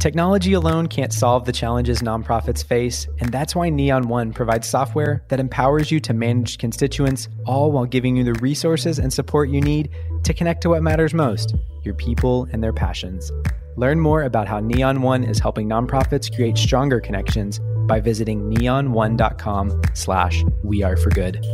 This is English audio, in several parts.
Technology alone can't solve the challenges nonprofits face, and that's why Neon One provides software that empowers you to manage constituents, all while giving you the resources and support you need to connect to what matters most your people and their passions. Learn more about how Neon One is helping nonprofits create stronger connections by visiting neon1.com slash we are for good.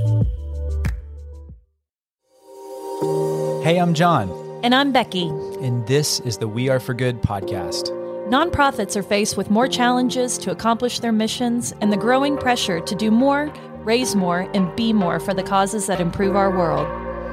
Hey, I'm John. And I'm Becky. And this is the We Are for Good podcast. Nonprofits are faced with more challenges to accomplish their missions and the growing pressure to do more, raise more, and be more for the causes that improve our world.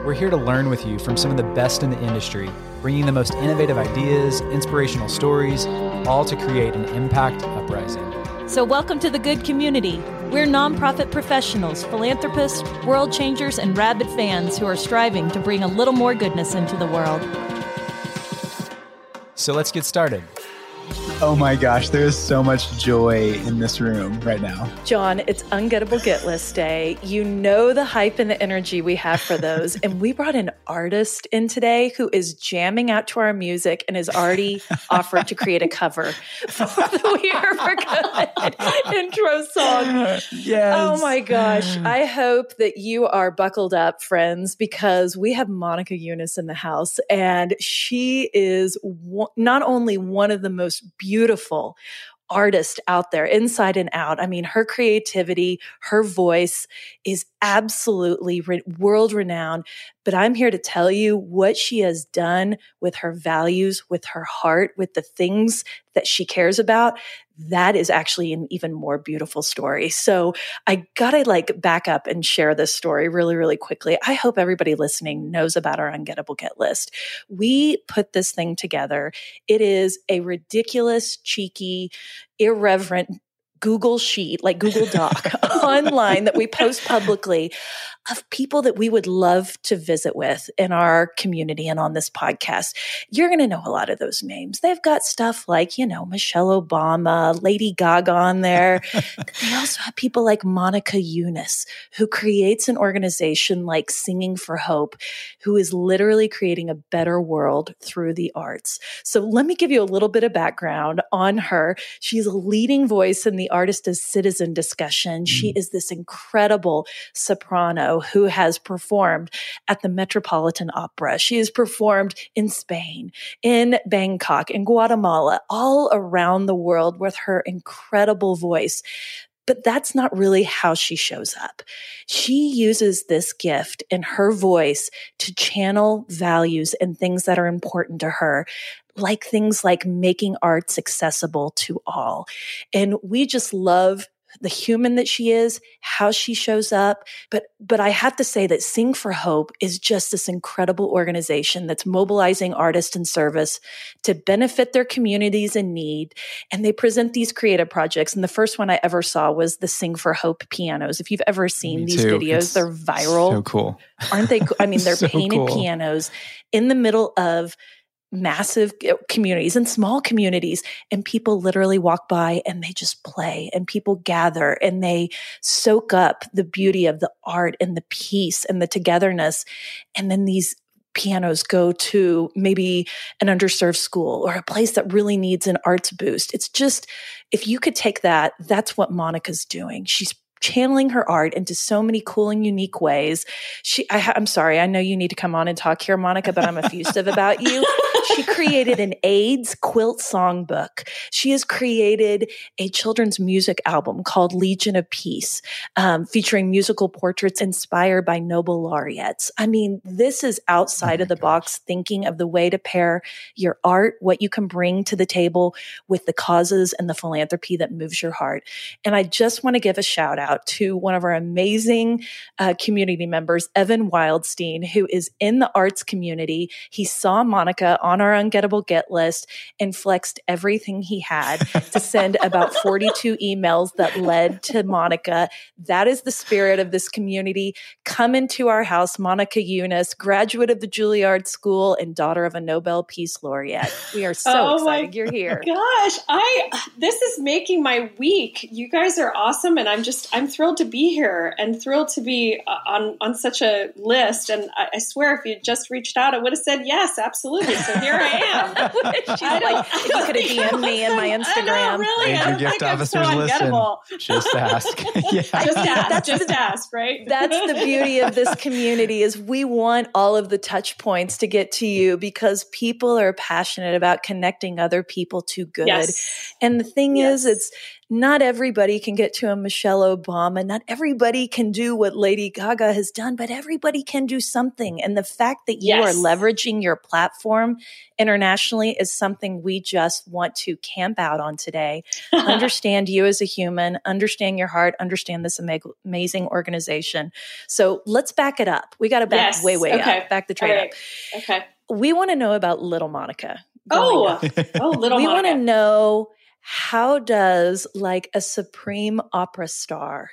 We're here to learn with you from some of the best in the industry, bringing the most innovative ideas, inspirational stories, all to create an impact uprising. So, welcome to the good community. We're nonprofit professionals, philanthropists, world changers, and rabid fans who are striving to bring a little more goodness into the world. So, let's get started. Oh my gosh, there is so much joy in this room right now. John, it's Ungettable Get List Day. You know the hype and the energy we have for those. and we brought an artist in today who is jamming out to our music and has already offered to create a cover for the We Are for Good intro song. Yes. Oh my gosh. I hope that you are buckled up, friends, because we have Monica Yunus in the house, and she is not only one of the most beautiful artist out there, inside and out. I mean, her creativity, her voice is absolutely re- world renowned. But I'm here to tell you what she has done with her values, with her heart, with the things that she cares about. That is actually an even more beautiful story. So I gotta like back up and share this story really, really quickly. I hope everybody listening knows about our Ungettable Get list. We put this thing together. It is a ridiculous, cheeky, irreverent Google sheet, like Google Doc online that we post publicly of people that we would love to visit with in our community and on this podcast. You're going to know a lot of those names. They've got stuff like, you know, Michelle Obama, Lady Gaga on there. they also have people like Monica Yunus, who creates an organization like Singing for Hope, who is literally creating a better world through the arts. So let me give you a little bit of background on her. She's a leading voice in the artist as citizen discussion. She mm. is this incredible soprano who has performed at the Metropolitan Opera. She has performed in Spain, in Bangkok, in Guatemala, all around the world with her incredible voice. But that's not really how she shows up. She uses this gift in her voice to channel values and things that are important to her like things like making arts accessible to all. And we just love the human that she is, how she shows up. But, but I have to say that Sing for Hope is just this incredible organization that's mobilizing artists and service to benefit their communities in need. And they present these creative projects. And the first one I ever saw was the Sing for Hope pianos. If you've ever seen Me these too. videos, It's they're viral. So cool. Aren't they? I mean, they're So painted cool. pianos in the middle of massive uh, communities and small communities and people literally walk by and they just play and people gather and they soak up the beauty of the art and the peace and the togetherness. And then these pianos go to maybe an underserved school or a place that really needs an arts boost. It's just if you could take that that's what monica's doing. She's channeling her art into so many cool and unique ways. She, I, I'm sorry, I know you need to come on and talk here, Monica, but I'm effusive about you. She created an AIDS quilt songbook. She has created a children's music album called Legion of Peace, um, featuring musical portraits inspired by Nobel laureates. I mean, this is outside Oh of the my box thinking of the way to pair your art, what you can bring to the table with the causes and the philanthropy that moves your heart. And I just want to give a shout out to one of our amazing uh, community members, Evan Wildstein, who is in the arts community. He saw Monica on our Ungettable Get list and flexed everything he had to send about 42 emails that led to Monica. That is the spirit of this community. Come into our house, Monica Yunus, graduate of the Juilliard School and daughter of a Nobel Peace Laureate. We are so Oh excited you're here. Gosh, I this is making my week. You guys are awesome, and I'm just I'm I'm thrilled to be here and thrilled to be uh, on on such a list. And I, I swear, if you just reached out, I would have said yes, absolutely. So here I am. She's like, if you could have DM'd me in my Instagram. I know, really, Major I don't gift think I'm officers so listen. Just ask. yeah. Just ask, That's, just ask, right? That's the beauty of this community is we want all of the touch points to get to you because people are passionate about connecting other people to good. Yes. And the thing Yes. is, it's not everybody can get to a Michelle Obama. Not everybody can do what Lady Gaga has done, but everybody can do something. And the fact that you Yes. are leveraging your platform internationally is something we just want to camp out on today. understand you as a human, understand your heart, understand this ama- amazing organization. So let's back it up. We got to back Yes. way, way Okay. up, back the train right. up. Okay. We want to know about Little Monica. Oh, oh, little we want to know how does like a supreme opera star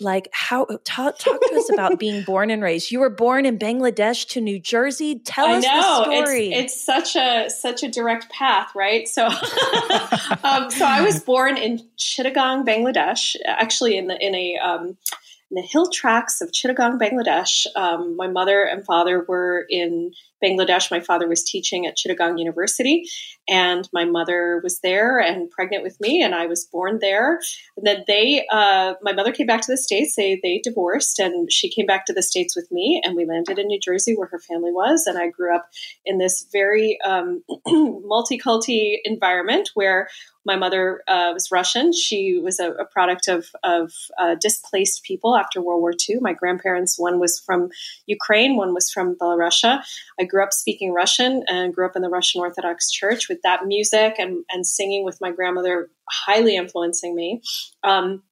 like how talk, talk to us about being born and raised you were born in bangladesh to new jersey tell I us know the story It's, it's such a such a direct path, right? So, um, so I was born in Chittagong, Bangladesh, actually in the in a um, in the hill tracts of Chittagong, Bangladesh. Um, my mother and father were in Bangladesh. My father was teaching at Chittagong University, and my mother was there and pregnant with me, and I was born there. And then they, uh, my mother came back to the states. They they divorced, and she came back to the states with me, and we landed in New Jersey where her family was. And I grew up in this very um, multi-culti environment where my mother uh, was Russian. She was a, a product of, of uh, displaced people after World War II. My grandparents, one was from Ukraine, one was from Belarus. I grew up speaking Russian and grew up in the Russian Orthodox Church with that music and, and singing with my grandmother highly influencing me. Um,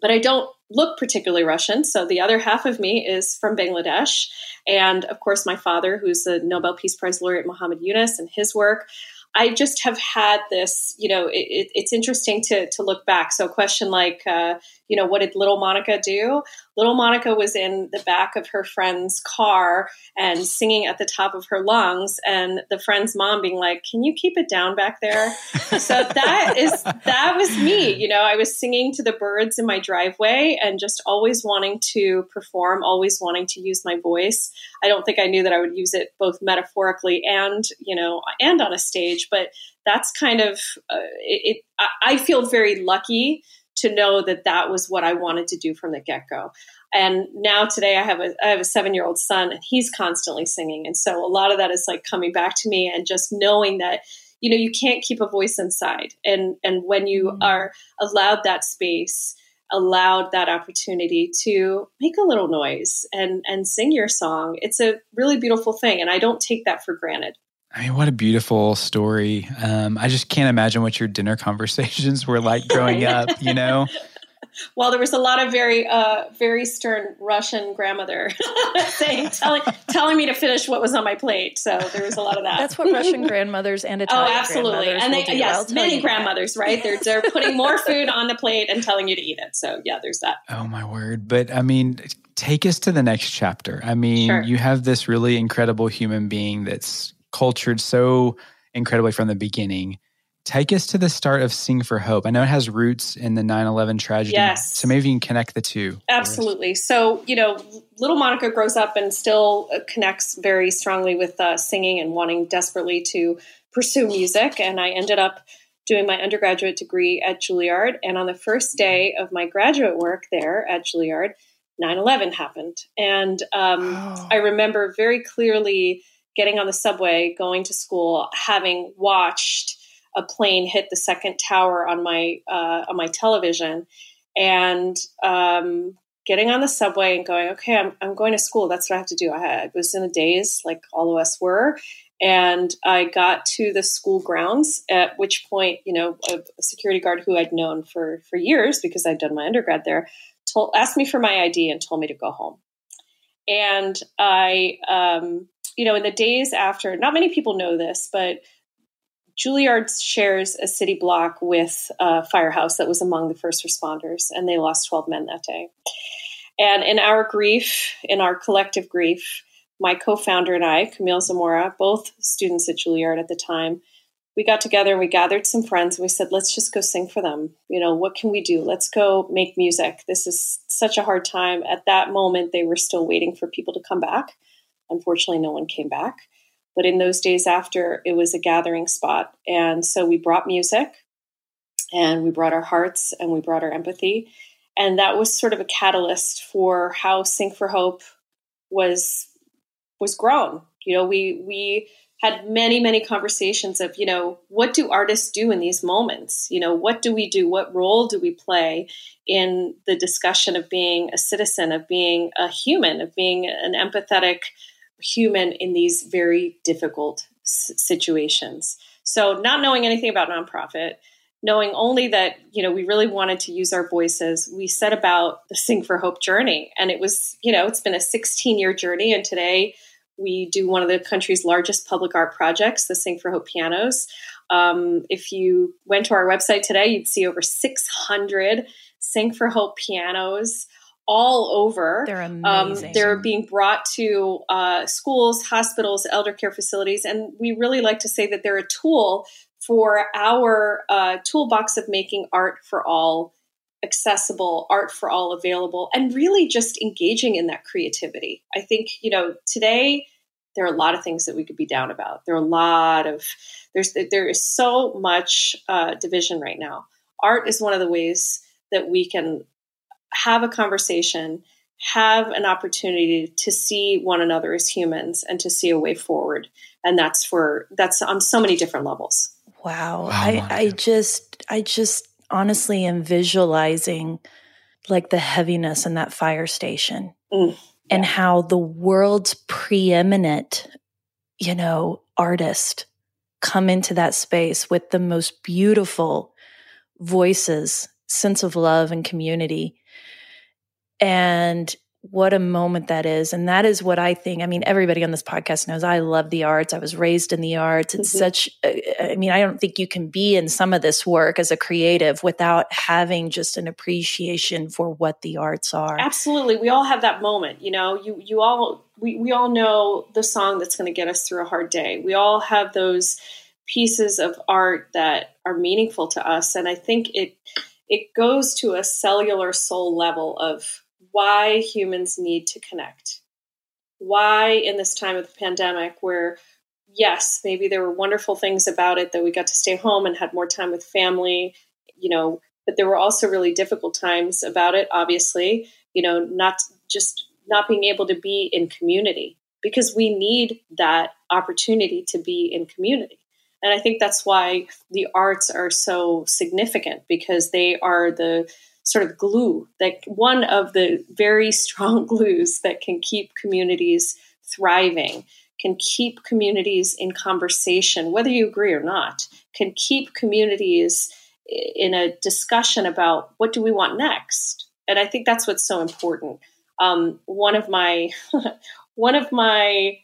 but I don't look particularly Russian. So the other half of me is from Bangladesh. And of course, my father, who's the Nobel Peace Prize laureate Muhammad Yunus, and his work. I just have had this, you know, it, it, it's interesting to, to look back. So, a question like, uh, you know, what did little Monica do? Little Monica was in the back of her friend's car and singing at the top of her lungs, and the friend's mom being like, "Can you keep it down back there?" so that is that was me. You know, I was singing to the birds in my driveway and just always wanting to perform, always wanting to use my voice. I don't think I knew that I would use it both metaphorically and you know and on a stage, but that's kind of uh, it. it I, I feel very lucky to know that that was what I wanted to do from the get go. And now today I have a I have a seven year old son and he's constantly singing, and so a lot of that is like coming back to me and just knowing that you know you can't keep a voice inside, and and when you Mm. are allowed that space allowed that opportunity to make a little noise and and sing your song it's a really beautiful thing and i don't take that for granted I mean, what a beautiful story. Um, I just can't imagine what your dinner conversations were like growing up, you know? well there was a lot of very uh very stern russian grandmother saying telling telling me to finish what was on my plate so there was a lot of that That's what Russian grandmothers and Oh, absolutely, grandmothers and they yes, tell many you that. grandmothers, right? They're they're putting more food on the plate and telling you to eat it. So yeah, there's that. Oh my word. But I mean, take us to the next chapter. I mean, Sure. you have this really incredible human being that's cultured so incredibly from the beginning. Take us to the start of Sing for Hope. I know it has roots in the 9 11 tragedy. Yes. So maybe you can connect the two. Absolutely. So, you know, little Monica grows up and still uh, connects very strongly with uh, singing and wanting desperately to pursue music. And I ended up doing my undergraduate degree at Juilliard. And on the first day of my graduate work there at Juilliard, 9 11 happened. And um, Oh. I remember very clearly getting on the subway, going to school, having watched a plane hit the second tower on my uh, on my television, and um, getting on the subway and going, okay, I'm, I'm going to school. That's what I have to do. I, had, I was in a daze, like all of us were. And I got to the school grounds, at which point, you know, a, a security guard who I'd known for, for years because I'd done my undergrad there told, asked me for my ID and told me to go home. And I, um, you know, in the days after, not many people know this, but Juilliard shares a city block with a firehouse that was among the first responders, and they lost 12 men that day. And in our grief, in our collective grief, my co founder and I, Camille Zamora, both students at Juilliard at the time, we got together and we gathered some friends and we said, let's just go sing for them. You know, what can we do? Let's go make music. This is such a hard time. At that moment, they were still waiting for people to come back. Unfortunately, no one came back. But in those days after, it was a gathering spot. And so we brought music and we brought our hearts and we brought our empathy. And that was sort of a catalyst for how Sing for Hope was was grown. You know, we we had many many conversations of you know what do artists do in these moments you know what do we do what role do we play in the discussion of being a citizen of being a human of being an empathetic human in these very difficult s- situations so not knowing anything about nonprofit knowing only that you know we really wanted to use our voices we set about the sing for hope journey and it was you know it's been a 16 year journey and today we do one of the country's largest public art projects, the Sing for Hope pianos. Um, if you went to our website today, you'd see over 600 Sing for Hope pianos all over. They're amazing. Um, they're being brought to uh, schools, hospitals, elder care facilities, and we really like to say that they're a tool for our uh, toolbox of making art for all accessible, art for all available, and really just engaging in that creativity. I think, you know, today there are a lot of things that we could be down about. There are a lot of, there's, there is so much uh, division right now. Art is one of the ways that we can have a conversation, have an opportunity to see one another as humans and to see a way forward. And that's for, that's on so many different levels. Wow. wow I, I just, I just honestly am visualizing like the heaviness in that fire station mm, and how the world's preeminent, you know, artist come into that space with the most beautiful voices, sense of love and community. And what a moment that is. And that is what I think. I mean, everybody on this podcast knows I love the arts. I was raised in the arts. It's mm-hmm. such, I mean, I don't think you can be in some of this work as a creative without having just an appreciation for what the arts are. Absolutely. We all have that moment, you know, you, you all, we, we all know the song that's going to get us through a hard day. We all have those pieces of art that are meaningful to us. And I think it, it goes to a cellular soul level of why humans need to connect. Why, in this time of the pandemic, where yes, maybe there were wonderful things about it that we got to stay home and had more time with family, you know, but there were also really difficult times about it, obviously, you know, not just not being able to be in community because we need that opportunity to be in community. And I think that's why the arts are so significant because they are the sort of glue that one of the very strong glues that can keep communities thriving can keep communities in conversation whether you agree or not can keep communities in a discussion about what do we want next. And i think that's what's so important. Um, one of my one of my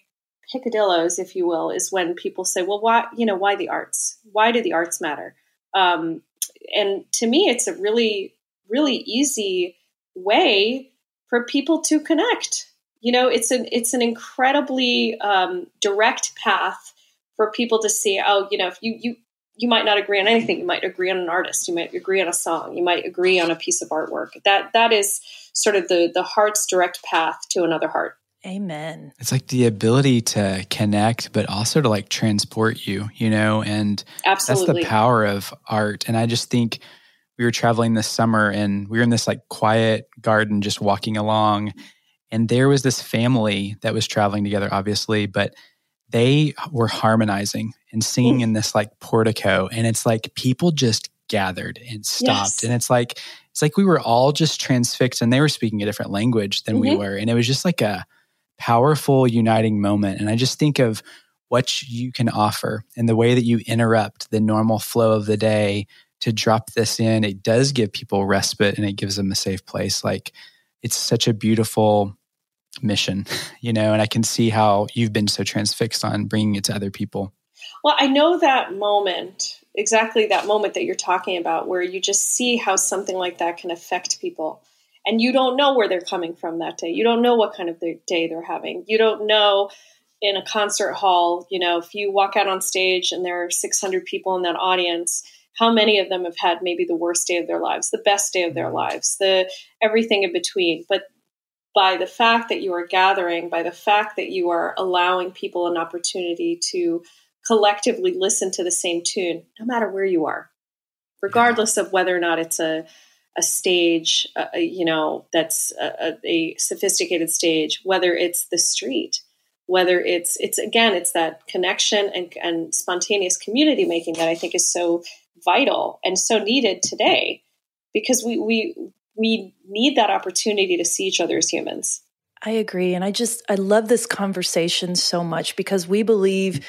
picadillos if you will is when people say well why you know why the arts? Why do the arts matter? Um, and to me it's a really really easy way for people to connect. You know, it's an it's an incredibly um, direct path for people to see. Oh, you know, if you you you might not agree on anything, you might agree on an artist, you might agree on a song, you might agree on a piece of artwork. That that is sort of the the heart's direct path to another heart. Amen. It's like the ability to connect, but also to like transport you, you know, and Absolutely. that's the power of art. And I just think we were traveling this summer and we were in this like quiet garden just walking along. And there was this family that was traveling together obviously but they were harmonizing and singing in this like portico. And it's like people just gathered and stopped. Yes. and it's like it's like we were all just transfixed and they were speaking a different language than mm-hmm. we were. And it was just like a powerful uniting moment. And i just think of what you can offer and the way that you interrupt the normal flow of the day to drop this in. It does give people respite and it gives them a safe place. Like it's such a beautiful mission, you know, and I can see how you've been so transfixed on bringing it to other people. Well, I know that moment, exactly that moment that you're talking about, where you just see how something like that can affect people. And you don't know where they're coming from that day. You don't know what kind of day they're having. You don't know in a concert hall, you know, if you walk out on stage and there are 600 people in that audience, how many of them have had maybe the worst day of their lives, the best day of their lives, the everything in between. But by the fact that you are gathering, by the fact that you are allowing people an opportunity to collectively listen to the same tune, no matter where you are, regardless of whether or not it's a a stage, uh, you know, that's a, a, sophisticated stage, whether it's the street, whether it's it's again, it's that connection and, and spontaneous community making that I think is so vital and so needed today, because we we we need that opportunity to see each other as humans. I agree, and I just I love this conversation so much because we believe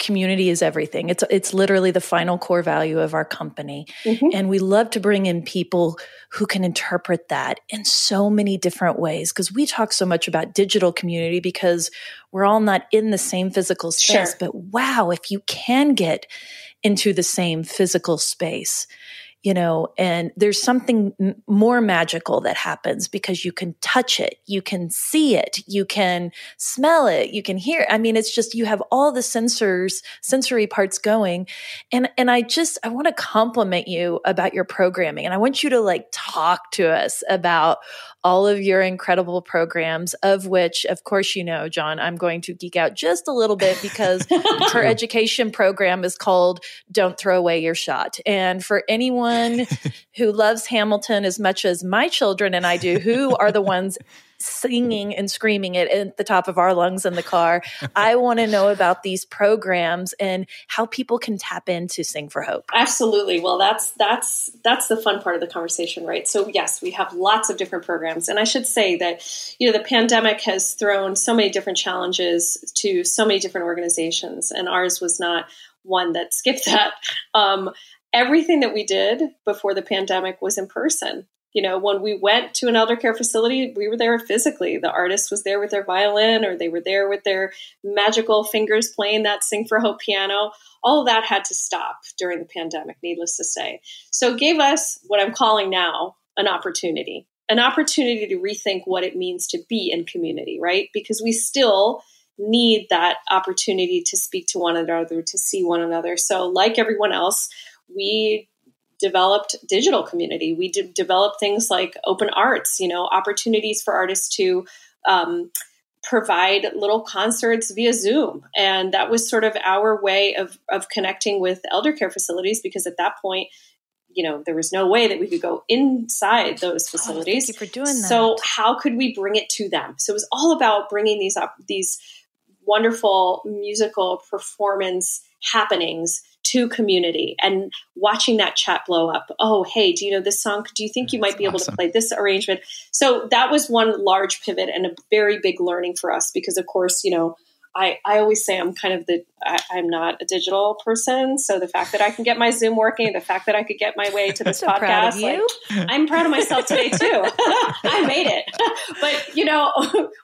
community is everything. It's it's literally the final core value of our company. Mm-hmm. And we love to bring in people who can interpret that in so many different ways because we talk so much about digital community because we're all not in the same physical space, sure. but wow, if you can get into the same physical space, you know, and there's something m- more magical that happens because you can touch it, you can see it, you can smell it, you can hear. It. I mean, it's just you have all the sensors, sensory parts going, and and I just I want to compliment you about your programming, and I want you to like talk to us about all of your incredible programs, of which, of course, you know, John, I'm going to geek out just a little bit because her education program is called Don't Throw Away Your Shot. And for anyone who loves Hamilton as much as my children and I do, who are the ones singing and screaming it at the top of our lungs in the car. I want to know about these programs and how people can tap into Sing for Hope. Absolutely. Well, that's that's that's the fun part of the conversation, right? So yes, we have lots of different programs, and I should say that you know the pandemic has thrown so many different challenges to so many different organizations, and ours was not one that skipped that. Um, everything that we did before the pandemic was in person you know, when we went to an elder care facility, we were there physically. The artist was there with their violin, or they were there with their magical fingers playing that Sing for Hope piano. All of that had to stop during the pandemic, needless to say. So it gave us what I'm calling now an opportunity, an opportunity to rethink what it means to be in community, right? Because we still need that opportunity to speak to one another, to see one another. So, like everyone else, we developed digital community. We de- developed things like open arts, you know, opportunities for artists to um, provide little concerts via Zoom. And that was sort of our way of, of connecting with elder care facilities because at that point, you know, there was no way that we could go inside those facilities. Oh, thank you for doing that. So how could we bring it to them? So it was all about bringing these up, these wonderful musical performance happenings to community and watching that chat blow up. Oh, hey, do you know this song? Do you think you mm, might be able to play this arrangement? So that was one large pivot and a very big learning for us because, of course, you know, I, I always say I'm kind of the I, am not a digital person, so the fact that I can get my Zoom working, the fact that I could get my way to this so podcast, like, I'm proud of myself today too. I made it, but you know,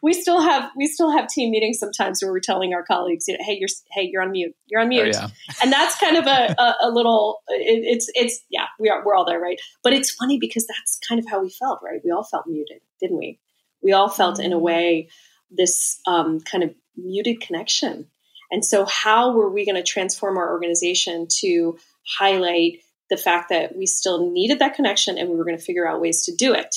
we still have we still have team meetings sometimes where we're telling our colleagues, you know, hey, you're hey, you're on mute, you're on mute, oh, yeah. and that's kind of a, a, a little. It, it's it's yeah, we are we're all there, right? But it's funny because that's kind of how we felt, right? We all felt muted, didn't we? We all felt mm-hmm. in a mm. way this um, kind of muted connection. And so, how were we going to transform our organization to highlight the fact that we still needed that connection and we were going to figure out ways to do it?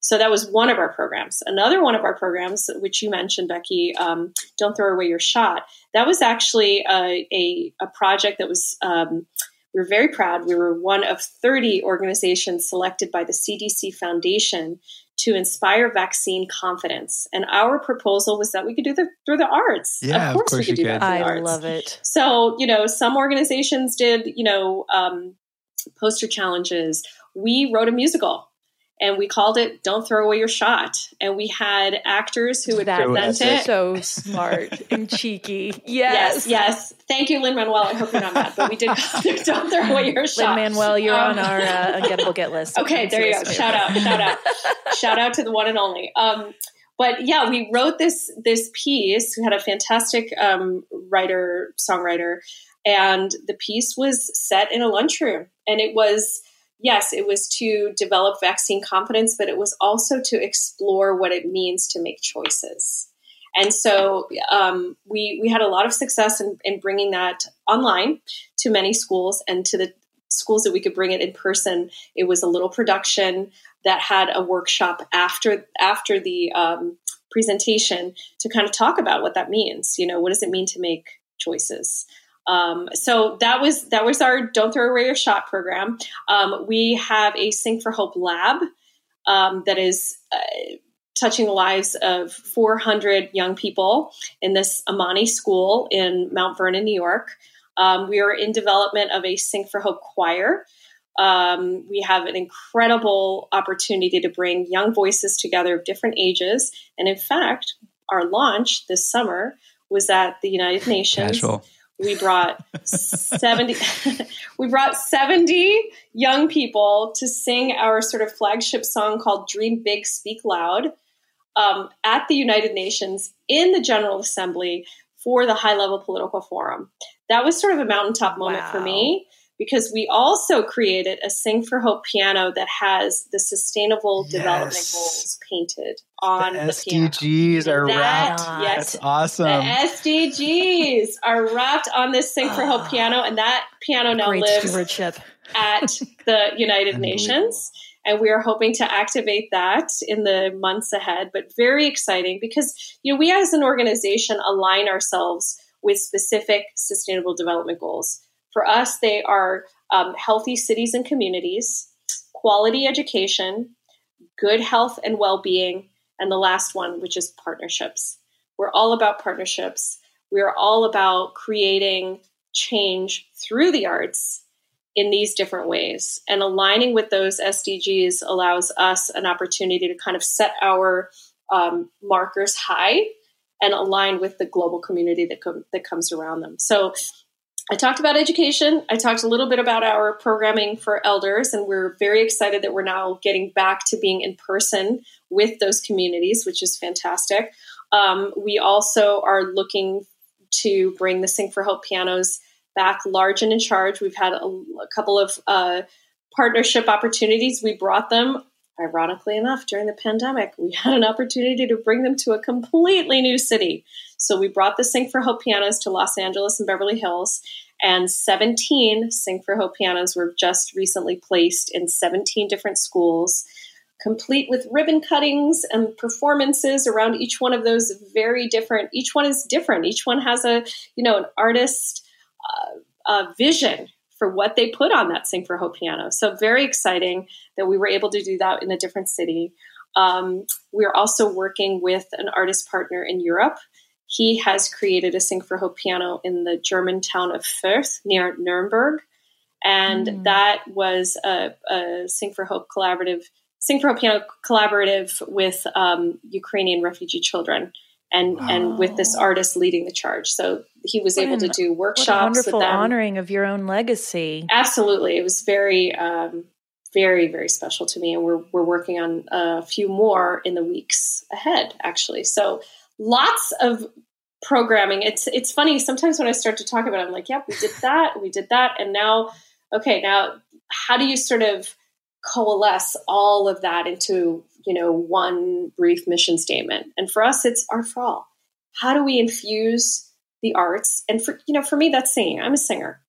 So, that was one of our programs. Another one of our programs, which you mentioned, Becky, um, Don't Throw Away Your Shot, that was actually a, a, a project that was. Um, we were very proud. We were one of 30 organizations selected by the CDC Foundation to inspire vaccine confidence. And our proposal was that we could do that through the arts. Yeah, of course, of course we could do that. I arts. love it. So, you know, some organizations did, you know, um, poster challenges. We wrote a musical and we called it "Don't Throw Away Your Shot." And we had actors who would that present it. So smart and cheeky. Yes. yes, yes. Thank you, Lin Manuel. I hope you're not mad, but we did "Don't Throw Away Your Shot." Lin Manuel, you're um, on our uh, ungettable get list. okay, there you go. Shout out, shout out, shout out to the one and only. Um, but yeah, we wrote this this piece. We had a fantastic um, writer songwriter, and the piece was set in a lunchroom, and it was yes, it was to develop vaccine confidence, but it was also to explore what it means to make choices. And so um, we we had a lot of success in, in bringing that online to many schools and to the schools that we could bring it in person. It was a little production that had a workshop after after the um, presentation to kind of talk about what that means. You know, what does it mean to make choices? Um, so that was that was our Don't Throw Away Your Shot program. Um, we have a Sing for Hope lab um, that is uh, touching the lives of 400 young people in this Amani school in Mount Vernon, New York. Um, we are in development of a Sing for Hope choir. Um, we have an incredible opportunity to bring young voices together of different ages. And in fact, our launch this summer was at the United Nations. Casual. We brought 70 we brought 70 young people to sing our sort of flagship song called Dream Big Speak Loud um, at the United Nations in the General Assembly for the high level political forum. That was sort of a mountaintop moment wow. for me because we also created a Sing for Hope piano that has the Sustainable yes. Development Goals painted on the, the SDGs piano. are that, wrapped. Yes, that's awesome. The SDGs are wrapped on this Sing for Hope ah. piano, and that piano now Great lives stewardship. at the United Nations. And we are hoping to activate that in the months ahead, but very exciting because you know we as an organization align ourselves with specific sustainable development goals. For us, they are um, healthy cities and communities, quality education, good health and well being, and the last one, which is partnerships. We're all about partnerships. We are all about creating change through the arts in these different ways. And aligning with those SDGs allows us an opportunity to kind of set our um, markers high and align with the global community that, com- that comes around them. So I talked about education. I talked a little bit about our programming for elders, and we're very excited that we're now getting back to being in person with those communities, which is fantastic. Um, we also are looking to bring the Sing for Hope pianos back large and in charge. We've had a, a couple of uh, partnership opportunities. We brought them, ironically enough, during the pandemic. We had an opportunity to bring them to a completely new city. So we brought the Sing for Hope pianos to Los Angeles and Beverly Hills, and 17 Sing for Hope pianos were just recently placed in 17 different schools complete with ribbon cuttings and performances around each one of those very different each one is different each one has a you know an artist uh, uh, vision for what they put on that Sing for Hope piano. So very exciting that we were able to do that in a different city. Um, we're also working with an artist partner in Europe. He has created a Sing for Hope piano in the German town of Fürth near Nuremberg. And mm. that was a, a, Sing for Hope collaborative, Sing for Hope piano collaborative with um, Ukrainian refugee children and wow. and with this artist leading the charge. So he was what able an, to do workshops. wonderful honoring of your own legacy. Absolutely, it was very, um, very, very special to me, and we're we're working on a few more in the weeks ahead. Actually, so lots of programming. It's it's funny sometimes when I start to talk about it, I'm like, yep, we did that, we did that, and now, okay, now how do you sort of coalesce all of that into you know one brief mission statement. And for us it's art for all how do we infuse the arts? And for you know for me that's singing. I'm a singer.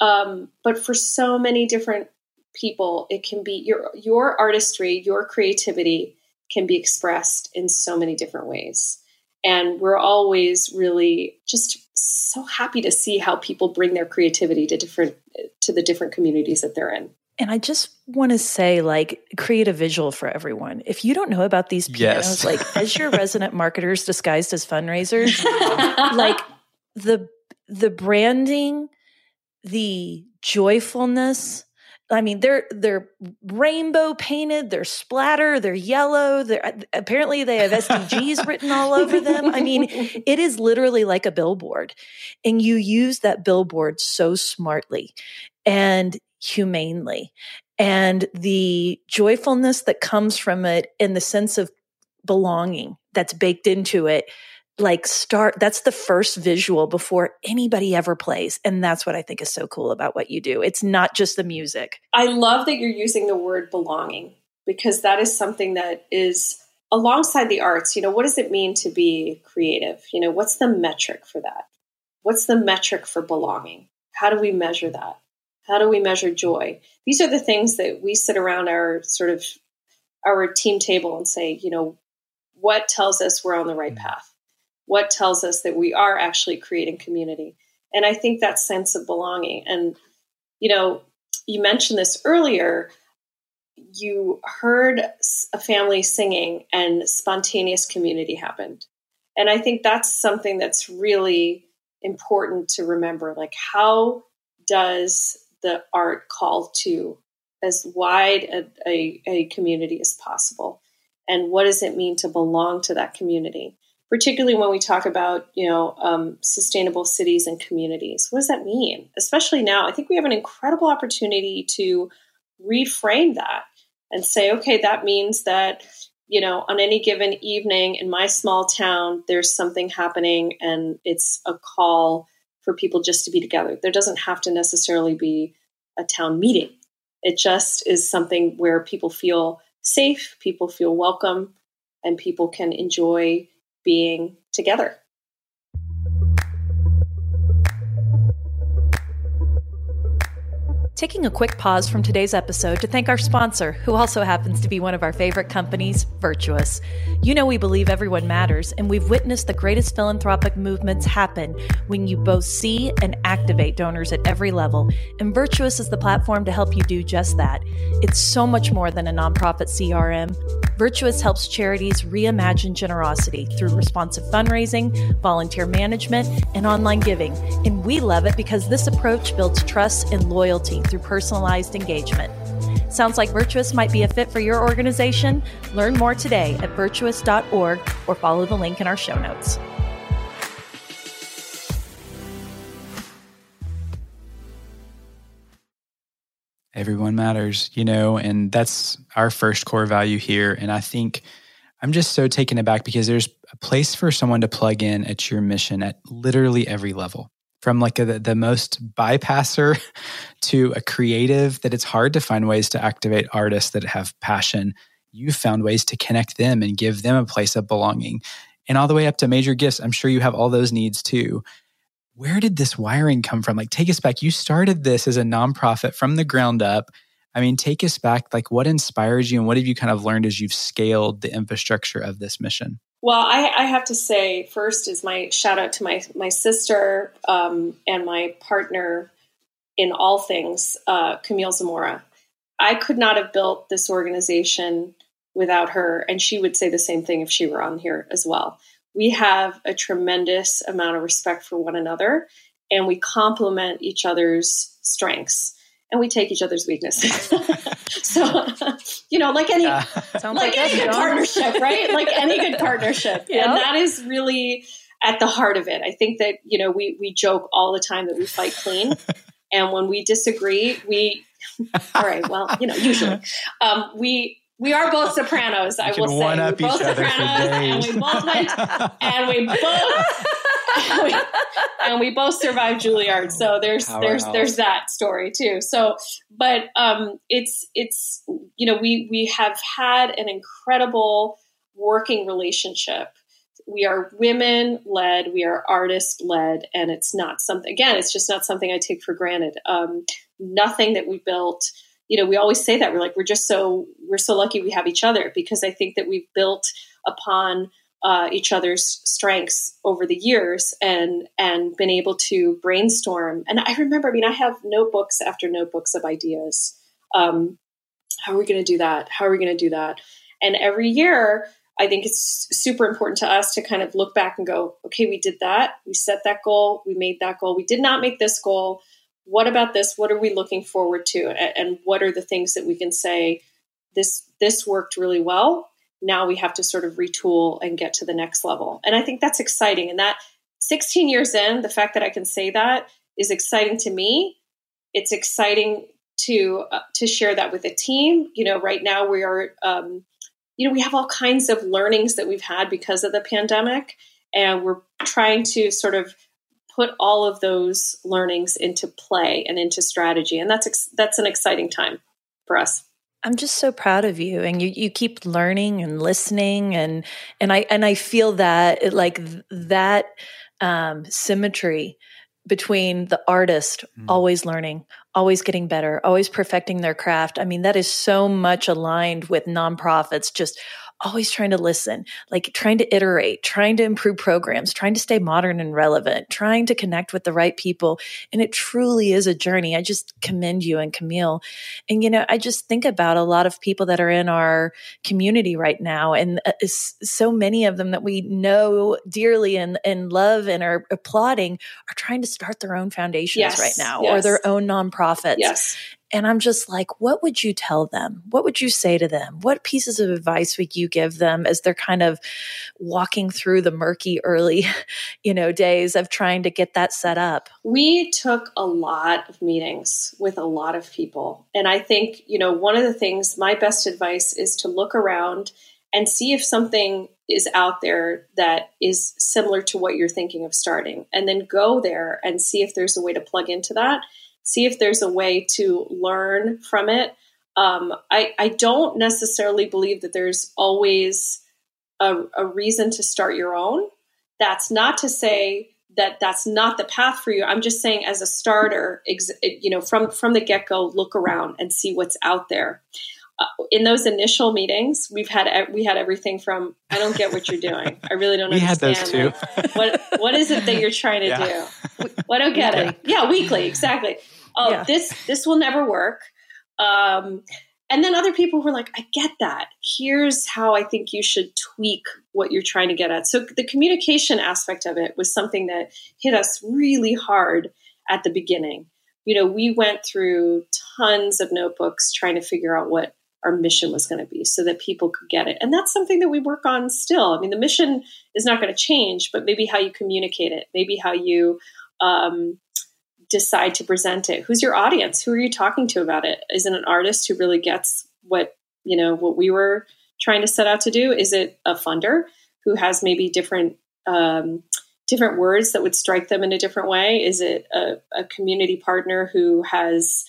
Um, but for so many different people it can be your your artistry your creativity can be expressed in so many different ways. And we're always really just so happy to see how people bring their creativity to different to the different communities that they're in and I just want to say, like, create a visual for everyone. If you don't know about these pianos, yes. like, as your resident marketers disguised as fundraisers, like the the branding, the joyfulness. I mean, they're they're rainbow painted, they're splatter, they're yellow. They're uh, apparently they have SDGs written all over them. I mean, it is literally like a billboard, and you use that billboard so smartly. And humanely. And the joyfulness that comes from it and the sense of belonging that's baked into it like start that's the first visual before anybody ever plays and that's what i think is so cool about what you do it's not just the music i love that you're using the word belonging because that is something that is alongside the arts, you know, what does it mean to be creative? You know, what's the metric for that? What's the metric for belonging? How do we measure that? How do we measure joy? These are the things that we sit around our sort of our team table and say, you know, what tells us we're on the right mm. path? What tells us that we are actually creating community? And I think that sense of belonging. And, you know, you mentioned this earlier. You heard a family singing and spontaneous community happened. And I think that's something that's really important to remember. Like, how does the art call to as wide a, a, a community as possible? And what does it mean to belong to that community? particularly when we talk about you know um, sustainable cities and communities what does that mean especially now i think we have an incredible opportunity to reframe that and say okay that means that you know on any given evening in my small town there's something happening and it's a call for people just to be together there doesn't have to necessarily be a town meeting it just is something where people feel safe people feel welcome and people can enjoy being together. Taking a quick pause from today's episode to thank our sponsor, who also happens to be one of our favorite companies, Virtuous. You know, we believe everyone matters, and we've witnessed the greatest philanthropic movements happen when you both see and activate donors at every level. And Virtuous is the platform to help you do just that. It's so much more than a nonprofit CRM. Virtuous helps charities reimagine generosity through responsive fundraising, volunteer management, and online giving. And we love it because this approach builds trust and loyalty through personalized engagement. Sounds like Virtuous might be a fit for your organization? Learn more today at virtuous.org or follow the link in our show notes. Everyone matters, you know, and that's our first core value here. And I think I'm just so taken aback because there's a place for someone to plug in at your mission at literally every level. From like a, the most bypasser to a creative that it's hard to find ways to activate artists that have passion. You've found ways to connect them and give them a place of belonging. And all the way up to major gifts i'm sure you have all those needs too where did this wiring come from like take us back you started this as a nonprofit from the ground up i mean take us back like what inspires you and what have you kind of learned as you've scaled the infrastructure of this mission well, I, I, have to say, first is my shout out to my my sister um, and my partner in all things, uh, Camille Zamora. I could not have built this organization without her, and she would say the same thing if she were on here as well. We have a tremendous amount of respect for one another, and we complement each other's strengths and we take each other's weaknesses. so, you know, like any like, like any good partnership, right? Like any good partnership, yep. and that is really at the heart of it. I think that you know we we joke all the time that we fight clean, and when we disagree, we all right. Well, you know, usually um, we we are both sopranos. I will say we're both sopranos, and we both went, and we both and, we, and we both survived Juilliard. So there's there's there's that story too. So, but um, it's it's you know we we have had an incredible working relationship. We are women led, we are artist led, and it's not something. Again, it's just not something I take for granted. Um, nothing that we built you know we always say that we're like we're just so we're so lucky we have each other because i think that we've built upon uh, each other's strengths over the years and and been able to brainstorm. And I remember, I mean, I have notebooks after notebooks of ideas. Um, how are we going to do that? How are we going to do that? And every year, I think it's super important to us to kind of look back and go, okay, we did that. We set that goal. We made that goal. We did not make this goal. What about this? What are we looking forward to? And, what are the things that we can say, this this worked really well now we have to sort of retool and get to the next level. And I think that's exciting. And that 16 years in, the fact that I can say that is exciting to me. It's exciting to uh, to share that with a team. You know, right now we are, um, you know, we have all kinds of learnings that we've had because of the pandemic, and we're trying to sort of put all of those learnings into play and into strategy. And that's ex- that's an exciting time for us. I'm just so proud of you and you you keep learning and listening and and I and I feel that like that um, symmetry between the artist mm. always learning, always getting better, always perfecting their craft. I mean, that is so much aligned with nonprofits just always trying to listen, like trying to iterate, trying to improve programs, trying to stay modern and relevant, trying to connect with the right people. And it truly is a journey. I just commend you and Camille. And, you know, I just think about a lot of people that are in our community right now. And uh, so many of them that we know dearly and, and love and are applauding are trying to start their own foundations yes, right now yes. or their own nonprofits. Yes. And I'm just like, what would you tell them? What would you say to them? What pieces of advice would you give them as they're kind of walking through the murky early, you know, days of trying to get that set up? We took a lot of meetings with a lot of people. And I think, you know, one of the things, my best advice is to look around and see if something is out there that is similar to what you're thinking of starting. And then go there and see if there's a way to plug into that see if there's a way to learn from it. Um, I, I don't necessarily believe that there's always a, a reason to start your own. That's not to say that that's not the path for you. I'm just saying, as a starter, ex- you know, from from the get go, look around and see what's out there. Uh, in those initial meetings, we've had we had everything from I don't get what you're doing. I really don't we understand. Had those too. Like, what what is it that you're trying to yeah. do? I don't get it. Yeah, weekly, exactly oh, yeah. this this will never work. Um, and then other people were like, I get that. Here's how I think you should tweak what you're trying to get at. So the communication aspect of it was something that hit us really hard at the beginning. You know, we went through tons of notebooks trying to figure out what our mission was going to be so that people could get it. And that's something that we work on still. I mean, the mission is not going to change, but maybe how you communicate it, maybe how you um, decide to present it? Who's your audience? Who are you talking to about it? Is it an artist who really gets what, you know, what we were trying to set out to do? Is it a funder who has maybe different um, different words that would strike them in a different way? Is it a, a community partner who has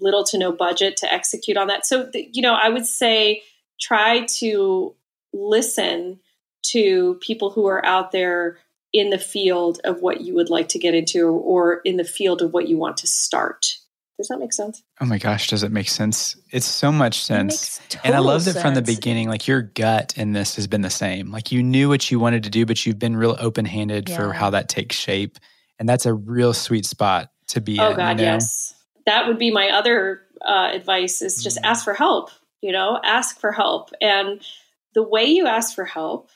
little to no budget to execute on that? So, you know, I would say try to listen to people who are out there in the field of what you would like to get into or in the field of what you want to start. Does that make sense? Oh my gosh, does it make sense? It's so much sense. And I love that from the beginning, like your gut in this has been the same. Like you knew what you wanted to do, but you've been real open handed yeah. for how that takes shape. And that's a real sweet spot to be oh, in. God, you know? yes. That would be my other uh, advice is just mm-hmm. ask for help, you know, ask for help. And the way you ask for help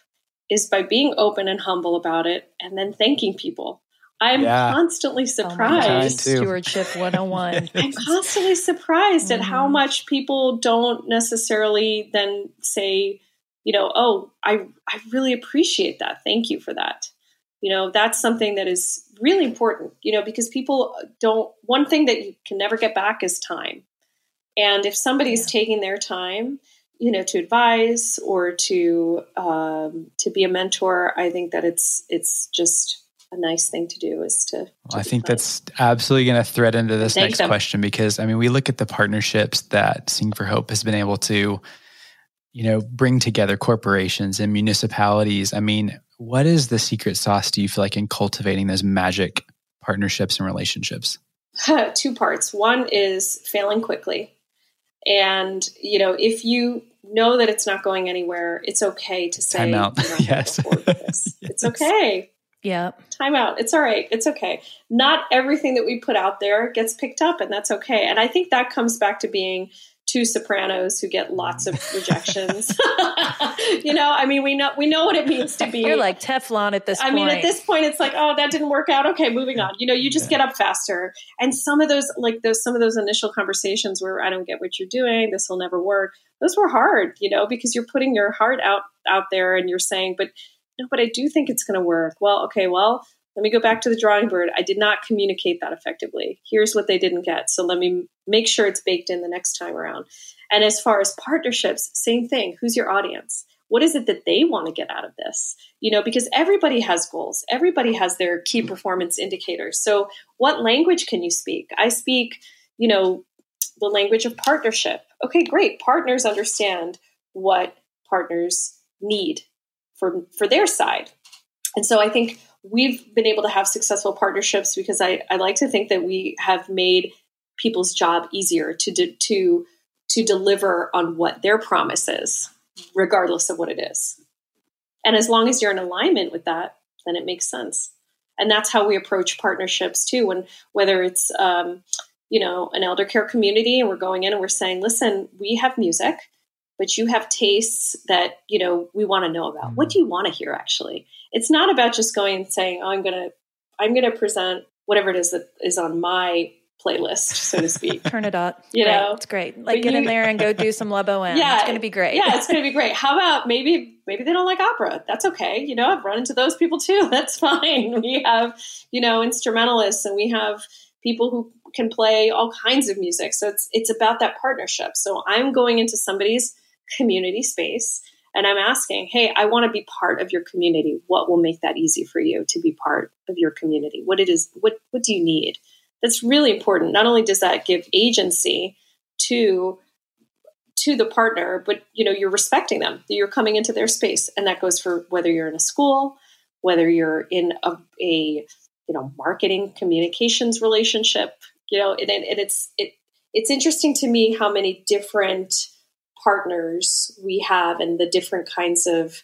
is by being open and humble about it and then thanking people. I'm yeah. constantly oh surprised. Oh Stewardship 101. I'm constantly surprised mm-hmm. at how mm-hmm. much people don't necessarily then say, you know, oh, I I really appreciate that. Thank you for that. You know, that's something that is really important, you know, because people don't one thing that you can never get back is time. And if somebody's taking their time you know to advise or to um, to be a mentor i think that it's it's just a nice thing to do is to, to well, i think that's absolutely going to thread into this next them. question because i mean we look at the partnerships that sing for hope has been able to you know bring together corporations and municipalities i mean what is the secret sauce do you feel like in cultivating those magic partnerships and relationships two parts one is failing quickly and you know if you know that it's not going anywhere, it's okay to say, Time out. yes. yes. It's okay. Yeah. Time out. It's all right. It's okay. Not everything that we put out there gets picked up, and that's okay. And I think that comes back to being two sopranos who get lots of rejections. you know, I mean, we know we know what it means to be. You're like Teflon at this. I point. mean, at this point, it's like, oh, that didn't work out. Okay, moving on. You know, you just yeah. get up faster. And some of those, like those, some of those initial conversations where I don't get what you're doing. This will never work. Those were hard, you know, because you're putting your heart out out there and you're saying, but no, but I do think it's going to work. Well, okay, well, let me go back to the drawing board. I did not communicate that effectively. Here's what they didn't get. So let me make sure it's baked in the next time around. And as far as partnerships, same thing. Who's your audience? What is it that they want to get out of this? You know, because everybody has goals, everybody has their key mm-hmm. performance indicators. So, what language can you speak? I speak, you know, the language of partnership. Okay, great. Partners understand what partners need for for their side. And so I think we've been able to have successful partnerships because I, I like to think that we have made people's job easier to to to deliver on what their promise is, regardless of what it is. And as long as you're in alignment with that, then it makes sense. And that's how we approach partnerships too. When whether it's um, you know an elder care community and we're going in and we're saying, listen, we have music, but you have tastes that you know we want to know about. What mm. do you want to hear? Actually, it's not about just going and saying, oh, I'm gonna I'm gonna present whatever it is that is on my playlist, so to speak. Turn it up. You great. know, it's great. Like but get you, in there and go do some Le Boheme. Yeah, it's going to be great. Yeah, it's going to be great. How about maybe maybe they don't like opera? That's okay. You know, I've run into those people too. That's fine. We have you know instrumentalists and we have people who can play all kinds of music. So it's it's about that partnership. So I'm going into somebody's community space and I'm asking, hey, I want to be part of your community. What will make that easy for you to be part of your community? What it is, what what do you need? that's really important. Not only does that give agency to to the partner, but you know you're respecting them. You're coming into their space, and that goes for whether you're in a school, whether you're in a, a you know marketing communications relationship. You know, and, and it's it it's interesting to me how many different partners we have and the different kinds of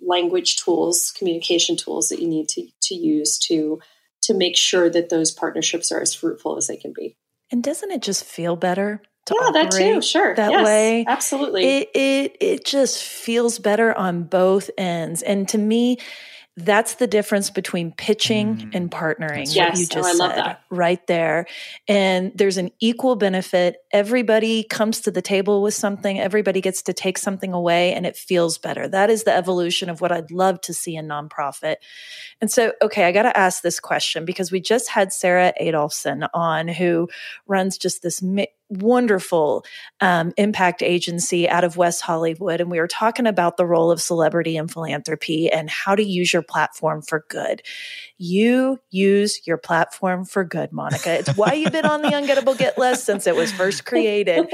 language tools, communication tools that you need to to use to to make sure that those partnerships are as fruitful as they can be. And doesn't it just feel better? yeah, that too. Sure, that yes, way, absolutely. It, it it just feels better on both ends. And to me, that's the difference between pitching mm. and partnering. Yes, what you just oh, said right there. And there's an equal benefit. Everybody comes to the table with something. Everybody gets to take something away and it feels better. That is the evolution of what I'd love to see in nonprofit. And so, okay, I got to ask this question because we just had Sarah Adolphson on who runs just this mi- wonderful um, impact agency out of West Hollywood. And we were talking about the role of celebrity in philanthropy and how to use your platform for good. You use your platform for good, Monica. It's why you've been on the Ungettable Get List since it was first created.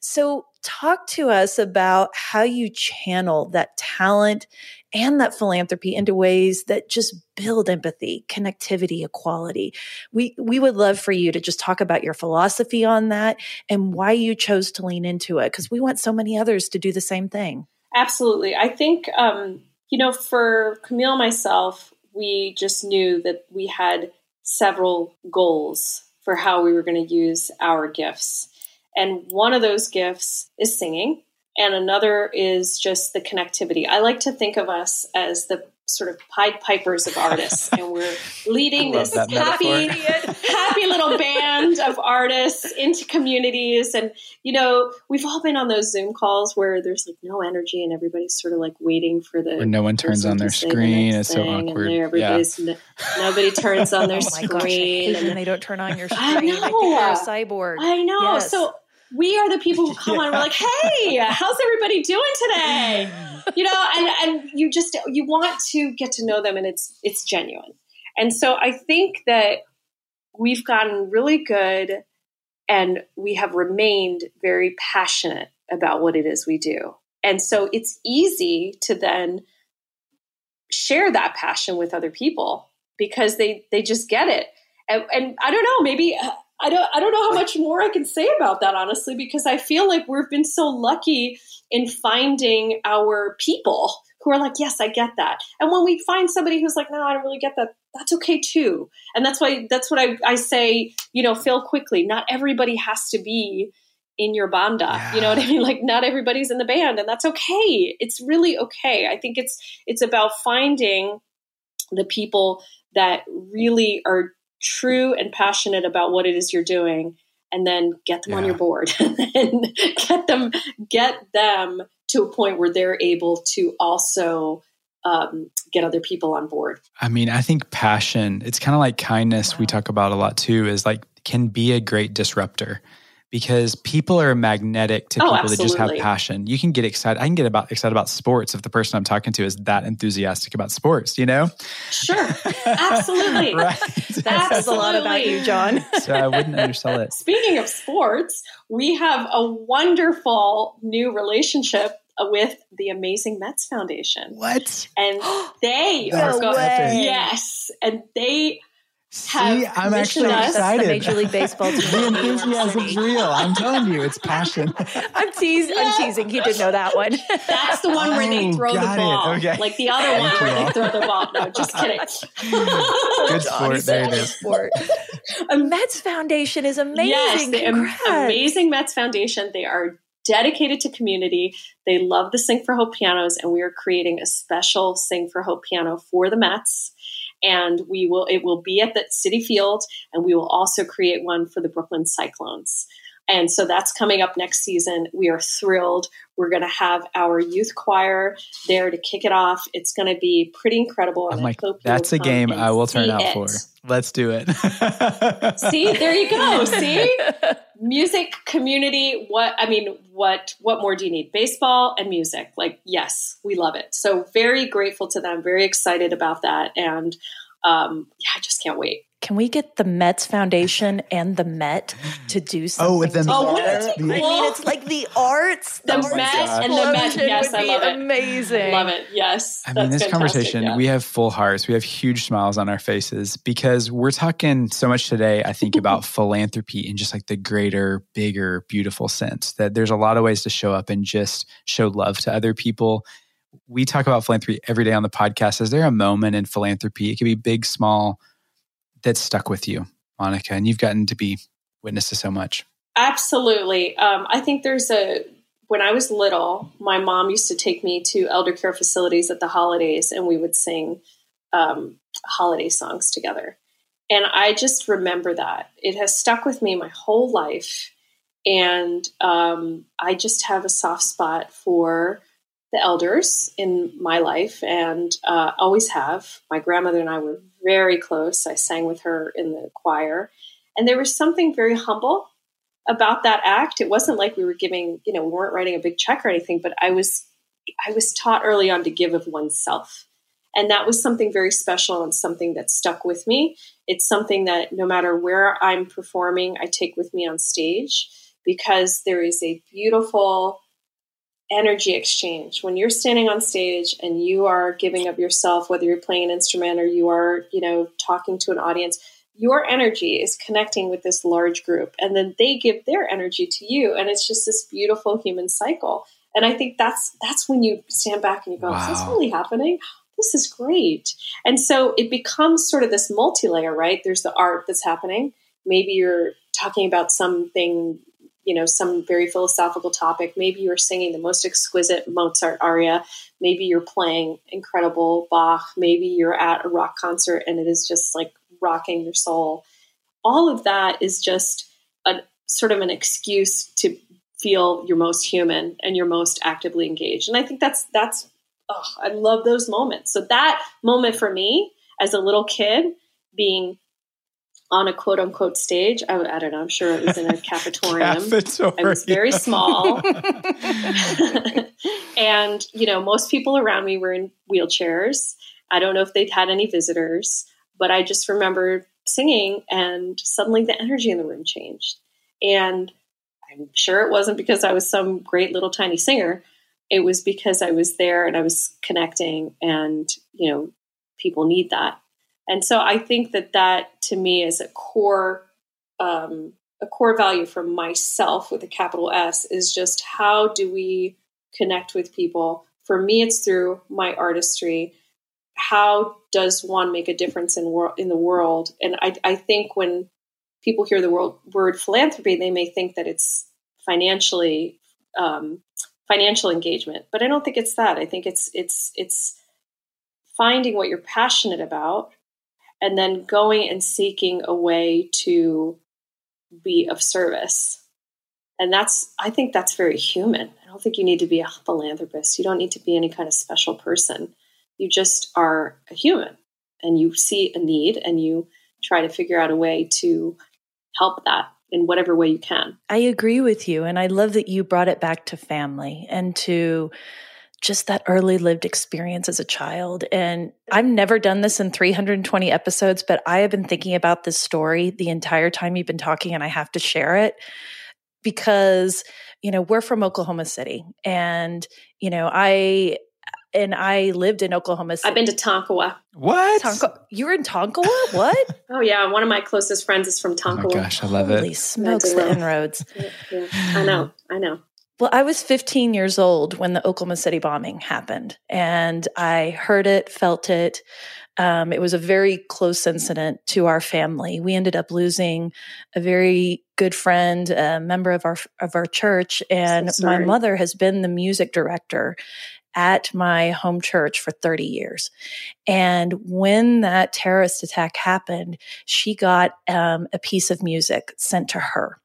So, talk to us about how you channel that talent and that philanthropy into ways that just build empathy, connectivity, equality. We we would love for you to just talk about your philosophy on that and why you chose to lean into it because we want so many others to do the same thing. Absolutely. I think um, you know, for Camille and myself, we just knew that we had several goals for how we were going to use our gifts. And one of those gifts is singing and another is just the connectivity. I like to think of us as the sort of Pied Pipers of artists, and we're leading this happy, happy little band of artists into communities. And you know, we've all been on those Zoom calls where there's like no energy, and everybody's sort of like waiting for the where no one turns on their screen. The it's so awkward. Everybody's yeah. nobody turns on their oh screen, gosh, and they don't turn on your screen. I know. I a cyborg. I know. Yes. So we are the people who come yeah. on. We're like, hey, how's everybody doing today? You know, and and you just you want to get to know them, and it's it's genuine. And so I think that we've gotten really good, and we have remained very passionate about what it is we do. And so it's easy to then share that passion with other people because they they just get it. And, and I don't know, maybe uh, I don't I don't know how much more I can say about that honestly because I feel like we've been so lucky in finding our people who are like, yes, I get that. And when we find somebody who's like, no, I don't really get that, that's okay too. And that's why that's what I, I say, you know, fail quickly. Not everybody has to be in your banda. Yeah. You know what I mean? Like not everybody's in the band and that's okay. It's really okay. I think it's it's about finding the people that really are true and passionate about what it is you're doing and then get them yeah. on your board and get them get them to a point where they're able to also um, get other people on board i mean i think passion it's kind of like kindness wow. we talk about a lot too is like can be a great disruptor because people are magnetic to oh, people absolutely. that just have passion. You can get excited. I can get about excited about sports if the person I'm talking to is that enthusiastic about sports, you know? Sure. Absolutely. right. That says a lot about you, John. so I wouldn't undersell it. Speaking of sports, we have a wonderful new relationship with the Amazing Mets Foundation. What? And they are going, yes, and they See, I'm actually excited. the Major League Baseball team. the enthusiasm's real. I'm telling you, it's passion. I'm teasing. I'm teasing. He didn't know that one. That's the one where they throw the ball. Okay. Like the other one where they throw the ball. No, just kidding. Good sport. There it is. Sport. A Mets Foundation is amazing. Yes, the amazing Mets Foundation. They are dedicated to community. They love the Sing for Hope pianos, and we are creating a special Sing for Hope piano for the Mets and we will it will be at the Citi Field, and we will also create one for the Brooklyn Cyclones. And so that's coming up next season. We are thrilled. We're going to have our youth choir there to kick it off. It's going to be pretty incredible. I'm like, that's a game I will turn out it. for. Let's do it. see, there you go. See, music, community. What I mean, what what more do you need? Baseball and music. Like, yes, we love it. So very grateful to them. Very excited about that, and um, yeah, I just can't wait. Can we get the Mets Foundation and the Met to do something? Oh, with them. Oh, I mean, it's like the arts, the, the Met and the Met. Yes, I love it. Amazing. Love it. Yes. I mean, this fantastic. conversation, yeah. we have full hearts. We have huge smiles on our faces because we're talking so much today. I think about philanthropy in just like the greater, bigger, beautiful sense that there's a lot of ways to show up and just show love to other people we talk about philanthropy every day on the podcast. Is there a moment in philanthropy? It could be big, small, that stuck with you, Monica, and you've gotten to be witness to so much. Absolutely. Um, I think there's a, when I was little, my mom used to take me to elder care facilities at the holidays and we would sing um, holiday songs together. And I just remember that. It has stuck with me my whole life. And um, I just have a soft spot for the elders in my life and uh, always have. My grandmother and I were very close. I sang with her in the choir. And there was something very humble about that act. It wasn't like we were giving, you know, we weren't writing a big check or anything, but I was I was taught early on to give of oneself. And that was something very special and something that stuck with me. It's something that no matter where I'm performing, I take with me on stage because there is a beautiful energy exchange. When you're standing on stage and you are giving of yourself whether you're playing an instrument or you are you know talking to an audience your energy is connecting with this large group and then they give their energy to you and it's just this beautiful human cycle. And i think that's that's when you stand back and you go wow. is this really happening? This is great. And so it becomes sort of this multi-layer right? There's the art that's happening. Maybe you're talking about something you know some very philosophical topic. Maybe you're singing the most exquisite mozart aria. Maybe you're playing incredible bach. Maybe you're at a rock concert and it is just like rocking your soul. All of that is just a sort of an excuse to feel your most human and your most actively engaged. And i think that's that's oh, i love those moments. So that moment for me as a little kid being on a quote unquote stage. I, I, don't know. I'm sure it was in a cafetorium. Cafetorium. I was very small. and, you know, most people around me were in wheelchairs. I don't know if they'd had any visitors, but I just remember singing and suddenly the energy in the room changed. And I'm sure it wasn't because I was some great little tiny singer. It was because I was there and I was connecting and, you know, people need that. And so I think that that to me is a core um, a core value for myself with a capital S is just how do we connect with people? For me, it's through my artistry. How does one make a difference in wor- in the world? And I, I think when people hear the word, word philanthropy, they may think that it's financially um, financial engagement, but I don't think it's that. I think it's it's it's finding what you're passionate about and then going and seeking a way to be of service. And that's, I think that's very human. I don't think you need to be a philanthropist. You don't need to be any kind of special person. You just are a human and you see a need and you try to figure out a way to help that in whatever way you can. I agree with you. And I love that you brought it back to family and to just that early lived experience as a child. And I've never done this in 320 episodes, but I have been thinking about this story the entire time you've been talking, and I have to share it because, you know, we're from Oklahoma City. And, you know, I and I lived in Oklahoma City. I've been to Tonkawa. What? Tonka- you were in Tonkawa? What? oh yeah, one of my closest friends is from Tonkawa. Oh my gosh, I love Holy it. smokes, the inroads. Yeah, yeah. I know, I know. Well, I was 15 years old when the Oklahoma City bombing happened, and I heard it, felt it. Um, it was a very close incident to our family. We ended up losing a very good friend, a member of our of our church, and So my mother has been the music director at my home church for 30 years. And when that terrorist attack happened, she got um, a piece of music sent to her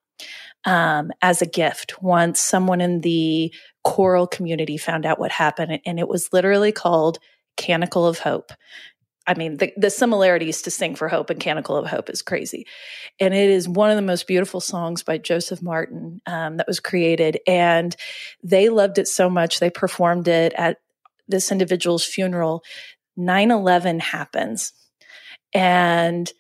um, as a gift once someone in the choral community found out what happened. And it was literally called Canticle of Hope. I mean, the, the similarities to Sing for Hope and Canticle of Hope is crazy. And it is one of the most beautiful songs by Joseph Martin um, that was created. And they loved it so much, they performed it at this individual's funeral. 9 11 happens. And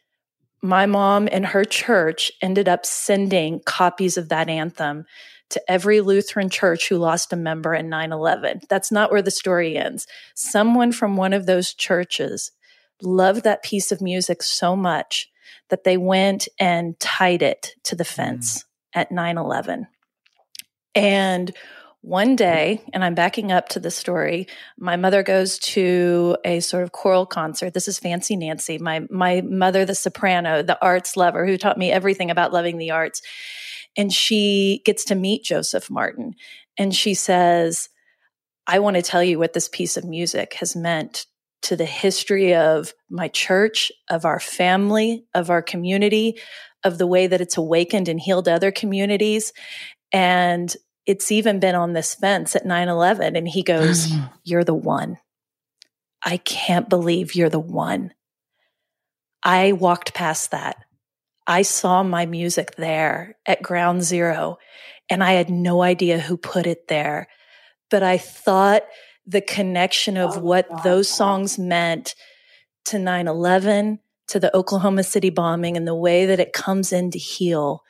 my mom and her church ended up sending copies of that anthem to every Lutheran church who lost a member in 9 11. That's not where the story ends. Someone from one of those churches loved that piece of music so much that they went and tied it to the mm. fence at 9 11. And one day, and I'm backing up to the story, my mother goes to a sort of choral concert. This is Fancy Nancy, my my mother, the soprano, the arts lover, who taught me everything about loving the arts. And she gets to meet Joseph Martin. And she says, I want to tell you what this piece of music has meant to the history of my church, of our family, of our community, of the way that it's awakened and healed other communities. And it's even been on this fence at 9 11. And he goes, You're the one. I can't believe you're the one. I walked past that. I saw my music there at ground zero, and I had no idea who put it there. But I thought the connection of Oh what God, those songs meant to 9 11, to the Oklahoma City bombing, and the way that it comes in to heal.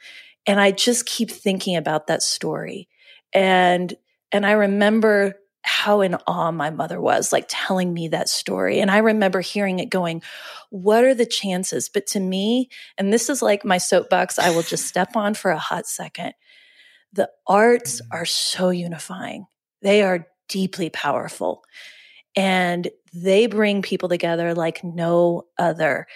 And I just keep thinking about that story. And and I remember how in awe my mother was, like telling me that story. And I remember hearing it going, What are the chances? But to me, and this is like my soapbox, I will just step on for a hot second. The arts mm-hmm. are so unifying, they are deeply powerful. And they bring people together like no other.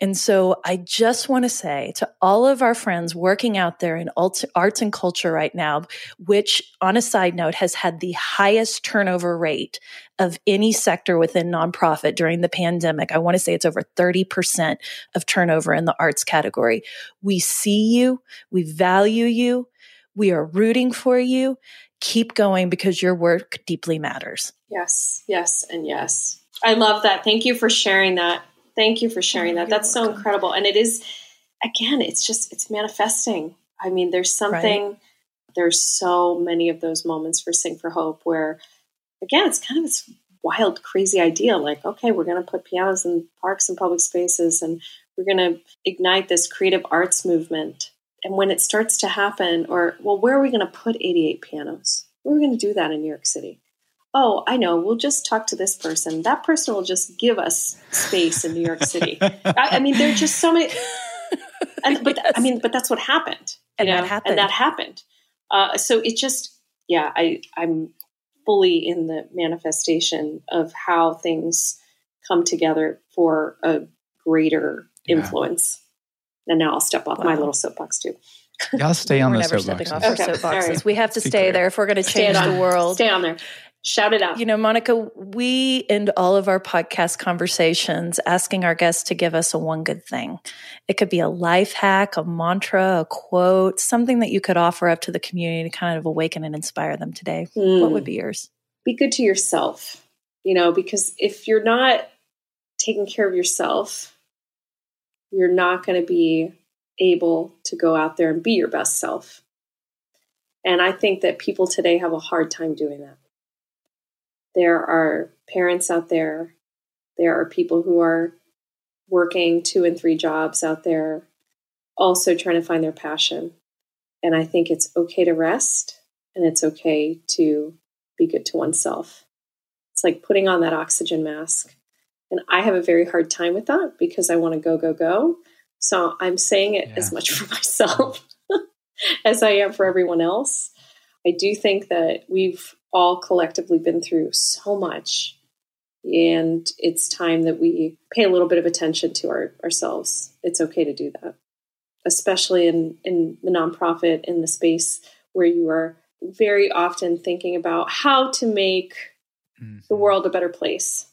And so I just want to say to all of our friends working out there in arts and culture right now, which on a side note has had the highest turnover rate of any sector within nonprofit during the pandemic. I want to say it's over 30% of turnover in the arts category. We see you. We value you. We are rooting for you. Keep going because your work deeply matters. Yes, yes, and yes. I love that. Thank you for sharing that. Thank you for sharing that. You're That's so incredible. And it is, again, it's just, it's manifesting. I mean, there's something, there's so many of those moments for Sing for Hope where, again, it's kind of this wild, crazy idea like, okay, we're going to put pianos in parks and public spaces and we're going to ignite this creative arts movement. And when it starts to happen, or, well, where are we going to put 88 pianos? We're going to do that in New York City oh, I know, we'll just talk to this person. That person will just give us space in New York City. I, I mean, there are just so many. And, but Yes. I mean, but that's what happened. And that happened. And that happened. Uh, so it just, yeah, I, I'm fully in the manifestation of how things come together for a greater Yeah. influence. And now I'll step off my little soapbox too. Y'all stay on we're those never stepping off soapboxes. our Okay, soapboxes. all right. We have to Be stay clear. there if we're going to change on- the world. Stay on there. Shout it out. You know, Monica, we end all of our podcast conversations asking our guests to give us a one good thing. It could be a life hack, a mantra, a quote, something that you could offer up to the community to kind of awaken and inspire them today. What Hmm. would be yours? be good to yourself, you know, because if you're not taking care of yourself, you're not going to be able to go out there and be your best self. And I think that people today have a hard time doing that. There are parents out there, there are people who are working two and three jobs out there, also trying to find their passion. And I think it's okay to rest and it's okay to be good to oneself. It's like putting on that oxygen mask. And I have a very hard time with that because I want to go, go, go. So I'm saying it yeah. as much for myself as I am for everyone else. I do think that we've all collectively been through so much. And it's time that we pay a little bit of attention to our, ourselves. It's okay to do that, especially in, in the nonprofit, in the space where you are very often thinking about how to make mm-hmm. the world a better place.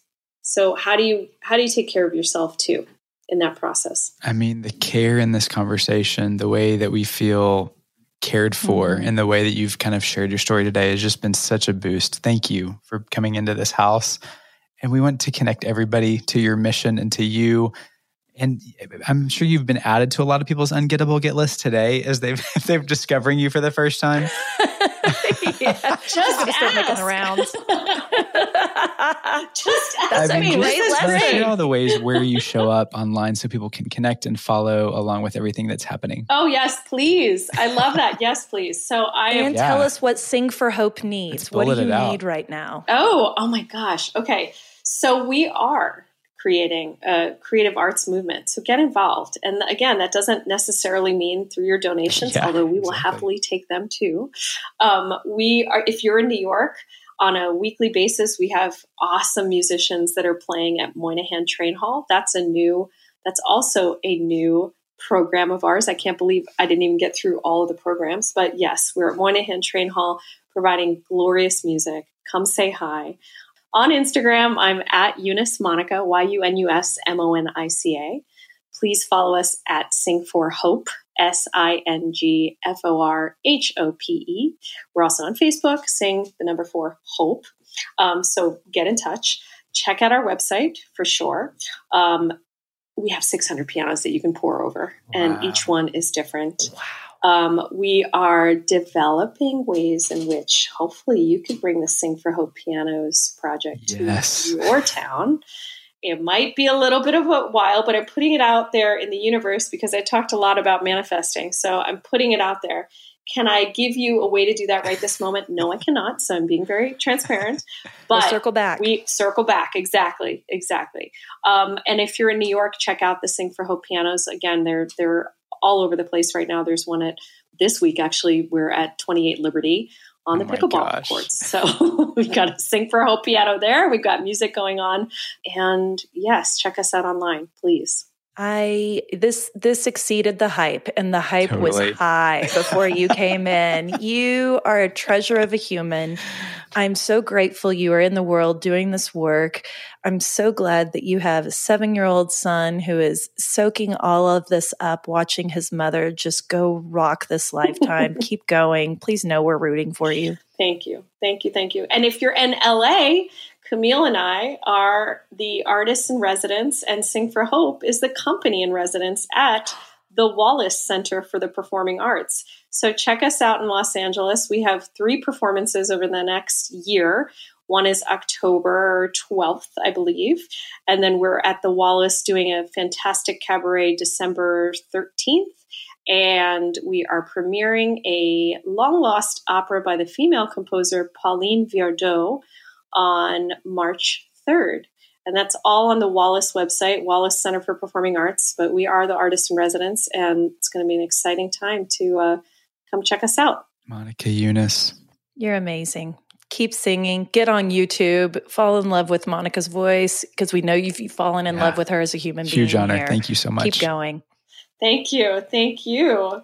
So how do you how do you take care of yourself too in that process? I mean, the care in this conversation, the way that we feel cared for mm-hmm. and the way that you've kind of shared your story today has just been such a boost. Thank you for coming into this house. And we want to connect everybody to your mission and to you. And I'm sure you've been added to a lot of people's ungettable get list today as they've they're discovering you for the first time. yeah, just gonna start making the rounds. just ask I mean, me. Just share all the ways where you show up online so people can connect and follow along with everything that's happening. Oh yes, please. I love that. yes, please. So I and yeah. tell us what Sing for Hope needs. What do you need right now? Oh, oh my gosh. Okay, so we are creating a creative arts movement. So get involved. And again, that doesn't necessarily mean through your donations, yeah, although we will exactly. happily take them too. Um, we are, if you're in New York, on a weekly basis, we have awesome musicians that are playing at Moynihan Train Hall. That's a new, that's also a new program of ours. I can't believe I didn't even get through all of the programs, but yes, we're at Moynihan Train Hall providing glorious music. Come say hi. On Instagram, I'm at Yunus Monica, Y U N U S M O N I C A. Please follow us at Sing for Hope, S I N G F O R H O P E. We're also on Facebook, Sing the number four Hope. Um, so get in touch. Check out our website for sure. Um, we have 600 pianos that you can pour over, wow. and each one is different. Wow. Um, we are developing ways in which hopefully you could bring the Sing for Hope Pianos project yes. to your town. It might be a little bit of a while, but I'm putting it out there in the universe because I talked a lot about manifesting. So I'm putting it out there. Can I give you a way to do that right this moment? No, I cannot. So I'm being very transparent. But we'll circle back. We circle back. Exactly. Exactly. Um, and if you're in New York, check out the Sing for Hope pianos. Again, they're they're all over the place right now. There's one at this week, actually, we're at 28 Liberty on oh the oh pickleball gosh. courts. So we've got a Sing for a whole piano there. We've got music going on. And yes, check us out online, please. I this this exceeded the hype and the hype totally. was high before you came in. You are a treasure of a human. I'm so grateful you are in the world doing this work. I'm so glad that you have a 7-year-old son who is soaking all of this up watching his mother just go rock this lifetime. Keep going. Please know we're rooting for you. Thank you. Thank you. Thank you. And if you're in LA, Camille and I are the artists in residence, and Sing for Hope is the company in residence at the Wallis Center for the Performing Arts. So check us out in Los Angeles. We have three performances over the next year. One is October 12th, I believe. And then we're at the Wallis doing a fantastic cabaret December 13th. And we are premiering a long lost opera by the female composer Pauline Viardot on March 3rd. And that's all on the Wallis website, Wallis Center for Performing Arts. But we are the artists in residence, and it's going to be an exciting time to uh, come check us out. Monica Yunus. You're amazing. Keep singing. Get on YouTube. Fall in love with Monica's voice because we know you've fallen in yeah. love with her as a human Huge being. Huge honor. Here. Thank you so much. Keep going. Thank you. Thank you.